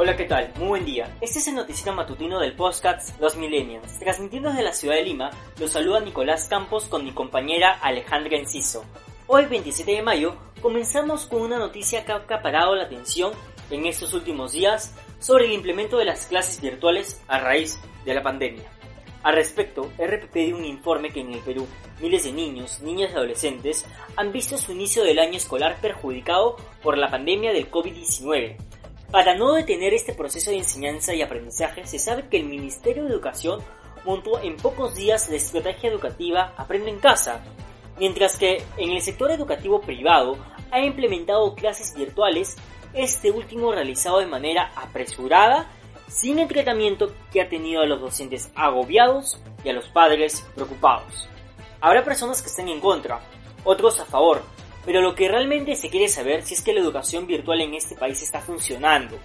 Hola, ¿qué tal? Muy buen día. Este es el noticiero matutino del podcast Los Millennials. Transmitiendo desde la ciudad de Lima, los saluda Nicolás Campos con mi compañera Alejandra Enciso. Hoy, 27 de mayo, comenzamos con una noticia que ha acaparado la atención en estos últimos días sobre el implemento de las clases virtuales a raíz de la pandemia. Al respecto, RPP dio un informe que en el Perú miles de niños, niñas y adolescentes han visto su inicio del año escolar perjudicado por la pandemia del COVID-19 para no detener este proceso de enseñanza y aprendizaje, se sabe que el Ministerio de Educación montó en pocos días la estrategia educativa Aprende en Casa, mientras que en el sector educativo privado ha implementado clases virtuales, este último realizado de manera apresurada, sin el tratamiento que ha tenido a los docentes agobiados y a los padres preocupados. Habrá personas que estén en contra, otros a favor, pero lo que realmente se quiere saber si es que la educación virtual en este país está funcionando.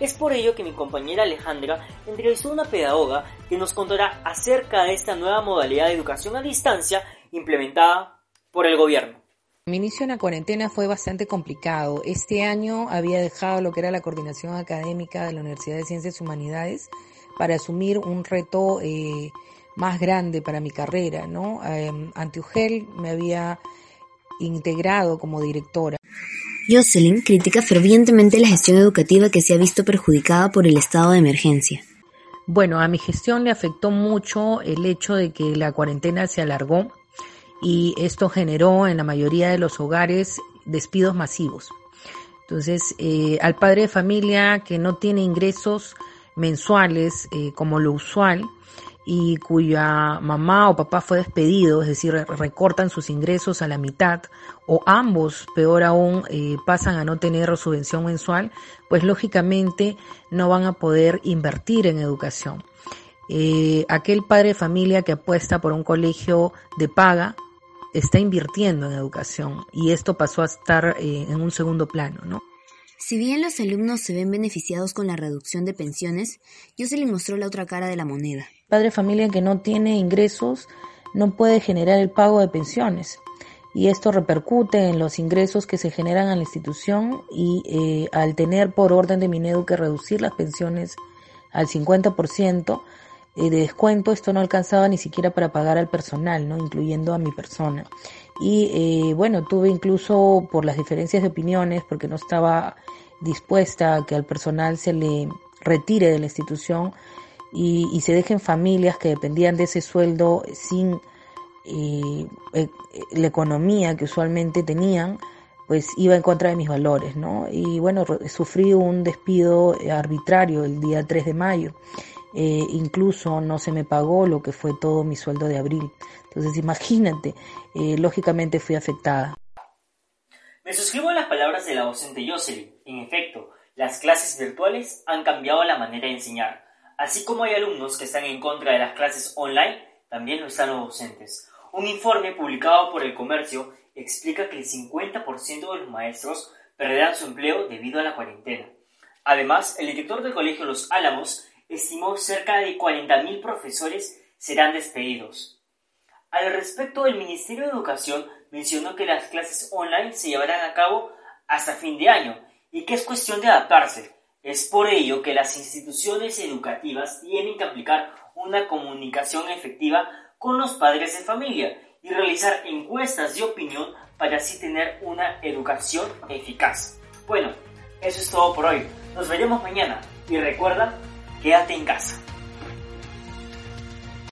Es por ello que mi compañera Alejandra entrevistó a una pedagoga que nos contará acerca de esta nueva modalidad de educación a distancia implementada por el gobierno. Mi inicio en la cuarentena fue bastante complicado. Este año había dejado lo que era la coordinación académica de la Universidad de Ciencias y Humanidades para asumir un reto eh, más grande para mi carrera, ¿no? Eh, ante UGEL me había integrado como directora. Jocelyn critica fervientemente la gestión educativa que se ha visto perjudicada por el estado de emergencia. Bueno, a mi gestión le afectó mucho el hecho de que la cuarentena se alargó y esto generó en la mayoría de los hogares despidos masivos. Entonces, eh, al padre de familia que no tiene ingresos mensuales eh, como lo usual, y cuya mamá o papá fue despedido, es decir, recortan sus ingresos a la mitad, o ambos, peor aún, eh, pasan a no tener subvención mensual, pues lógicamente no van a poder invertir en educación. Eh, aquel padre de familia que apuesta por un colegio de paga está invirtiendo en educación y esto pasó a estar eh, en un segundo plano, ¿no? Si bien los alumnos se ven beneficiados con la reducción de pensiones, yo se les mostró la otra cara de la moneda. Padre familia que no tiene ingresos no puede generar el pago de pensiones y esto repercute en los ingresos que se generan a la institución y eh, al tener por orden de Minedu que reducir las pensiones al 50% eh, de descuento, esto no alcanzaba ni siquiera para pagar al personal, ¿no? incluyendo a mi persona. Y eh, bueno, tuve incluso por las diferencias de opiniones, porque no estaba dispuesta a que al personal se le retire de la institución y, se dejen familias que dependían de ese sueldo sin eh, eh, la economía que usualmente tenían, pues iba en contra de mis valores, ¿no? Y bueno, sufrí un despido arbitrario el día 3 de mayo. Eh, incluso no se me pagó lo que fue todo mi sueldo de abril. Entonces imagínate, eh, lógicamente fui afectada. Me suscribo a las palabras de la docente Jocelyn. En efecto, las clases virtuales han cambiado la manera de enseñar. Así como hay alumnos que están en contra de las clases online, también lo están los docentes. Un informe publicado por el comercio explica que el 50% de los maestros perderán su empleo debido a la cuarentena. Además, el director del colegio Los Álamos estimó cerca de 40.000 profesores serán despedidos. Al respecto, el Ministerio de Educación mencionó que las clases online se llevarán a cabo hasta fin de año y que es cuestión de adaptarse. Es por ello que las instituciones educativas tienen que aplicar una comunicación efectiva con los padres de familia y realizar encuestas de opinión para así tener una educación eficaz. Bueno, eso es todo por hoy. Nos veremos mañana y recuerda Quédate en casa.